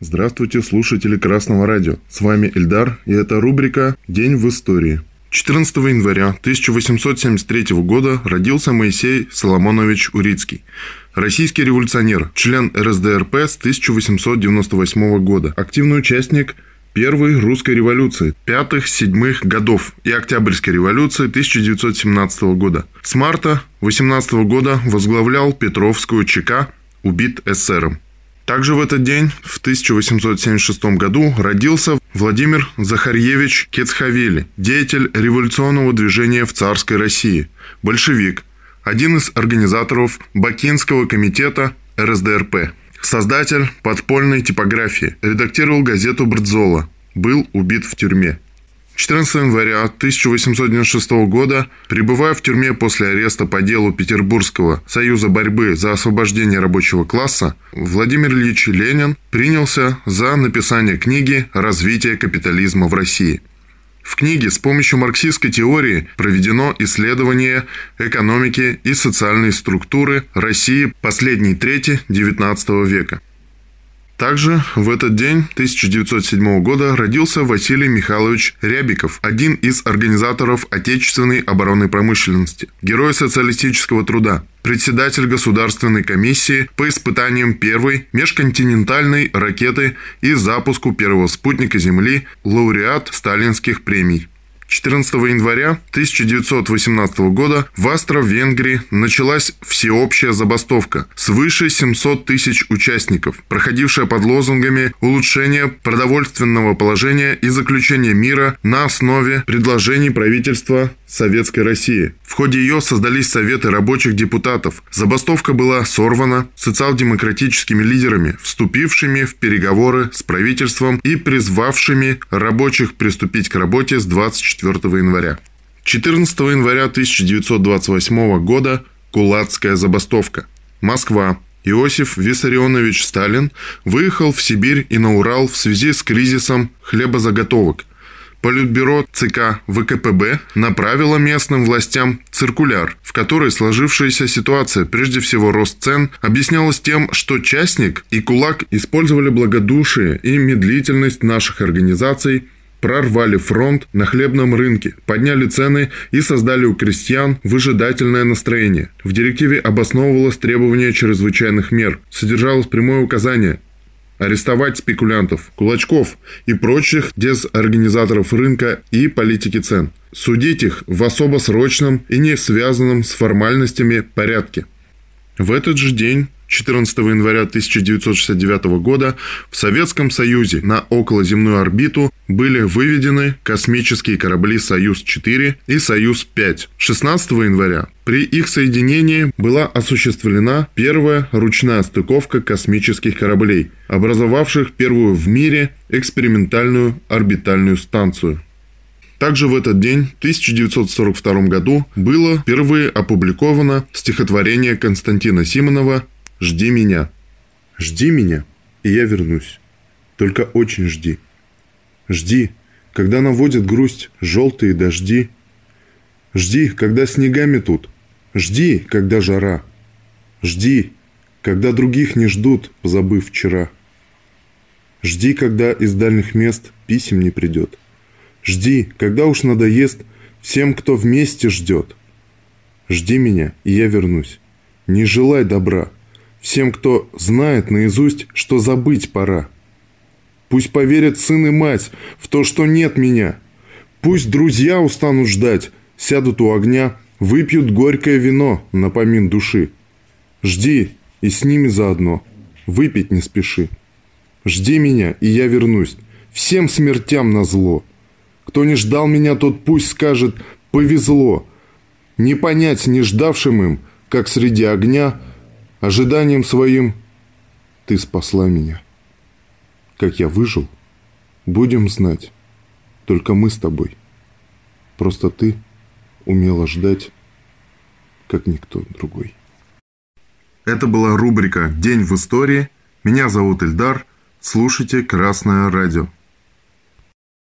Здравствуйте, слушатели Красного радио. С вами Эльдар, и это рубрика «День в истории». 14 января 1873 года родился Моисей Соломонович Урицкий. Российский революционер, член РСДРП с 1898 года, активный участник Первой русской революции пятых-седьмых годов и Октябрьской революции 1917 года. С марта 18 года возглавлял Петровскую ЧК, убит эсером. Также в этот день, в 1876 году, родился Владимир Захарьевич Кецхавели, деятель революционного движения в царской России, большевик, один из организаторов Бакинского комитета РСДРП, создатель подпольной типографии, редактировал газету «Брдзола», был убит в тюрьме. 14 января 1896 года, пребывая в тюрьме после ареста по делу Петербургского союза борьбы за освобождение рабочего класса, Владимир Ильич Ленин принялся за написание книги «Развитие капитализма в России». В книге с помощью марксистской теории проведено исследование экономики и социальной структуры России последней трети XIX века. Также в этот день 1907 года родился Василий Михайлович Рябиков, один из организаторов отечественной оборонной промышленности, герой социалистического труда, председатель Государственной комиссии по испытаниям первой межконтинентальной ракеты и запуску первого спутника Земли, лауреат сталинских премий. 14 января 1918 года в Австро-Венгрии началась всеобщая забастовка. Свыше 700 тысяч участников, проходившая под лозунгами улучшения продовольственного положения и заключения мира на основе предложений правительства Советской России. В ходе ее создались советы рабочих депутатов. Забастовка была сорвана социал-демократическими лидерами, вступившими в переговоры с правительством и призвавшими рабочих приступить к работе с 24 января. 14 января 1928 года Кулацкая забастовка. Москва. Иосиф Виссарионович Сталин выехал в Сибирь и на Урал в связи с кризисом хлебозаготовок. Политбюро ЦК ВКПБ направило местным властям циркуляр, в которой сложившаяся ситуация, прежде всего рост цен, объяснялась тем, что частник и кулак использовали благодушие и медлительность наших организаций прорвали фронт на хлебном рынке, подняли цены и создали у крестьян выжидательное настроение. В директиве обосновывалось требование чрезвычайных мер, содержалось прямое указание арестовать спекулянтов, кулачков и прочих дезорганизаторов рынка и политики цен. Судить их в особо срочном и не связанном с формальностями порядке. В этот же день 14 января 1969 года в Советском Союзе на околоземную орбиту были выведены космические корабли «Союз-4» и «Союз-5». 16 января при их соединении была осуществлена первая ручная стыковка космических кораблей, образовавших первую в мире экспериментальную орбитальную станцию. Также в этот день, в 1942 году, было впервые опубликовано стихотворение Константина Симонова Жди меня. Жди меня, и я вернусь. Только очень жди. Жди, когда наводят грусть желтые дожди. Жди, когда снегами тут. Жди, когда жара. Жди, когда других не ждут, позабыв вчера. Жди, когда из дальних мест писем не придет. Жди, когда уж надоест всем, кто вместе ждет. Жди меня, и я вернусь. Не желай добра, всем, кто знает наизусть, что забыть пора. Пусть поверят сын и мать в то, что нет меня. Пусть друзья устанут ждать, сядут у огня, выпьют горькое вино на помин души. Жди, и с ними заодно. Выпить не спеши. Жди меня, и я вернусь. Всем смертям на зло. Кто не ждал меня, тот пусть скажет «повезло». Не понять не ждавшим им, как среди огня – Ожиданием своим ты спасла меня. Как я выжил, будем знать. Только мы с тобой. Просто ты умела ждать, как никто другой. Это была рубрика «День в истории». Меня зовут Эльдар. Слушайте «Красное радио».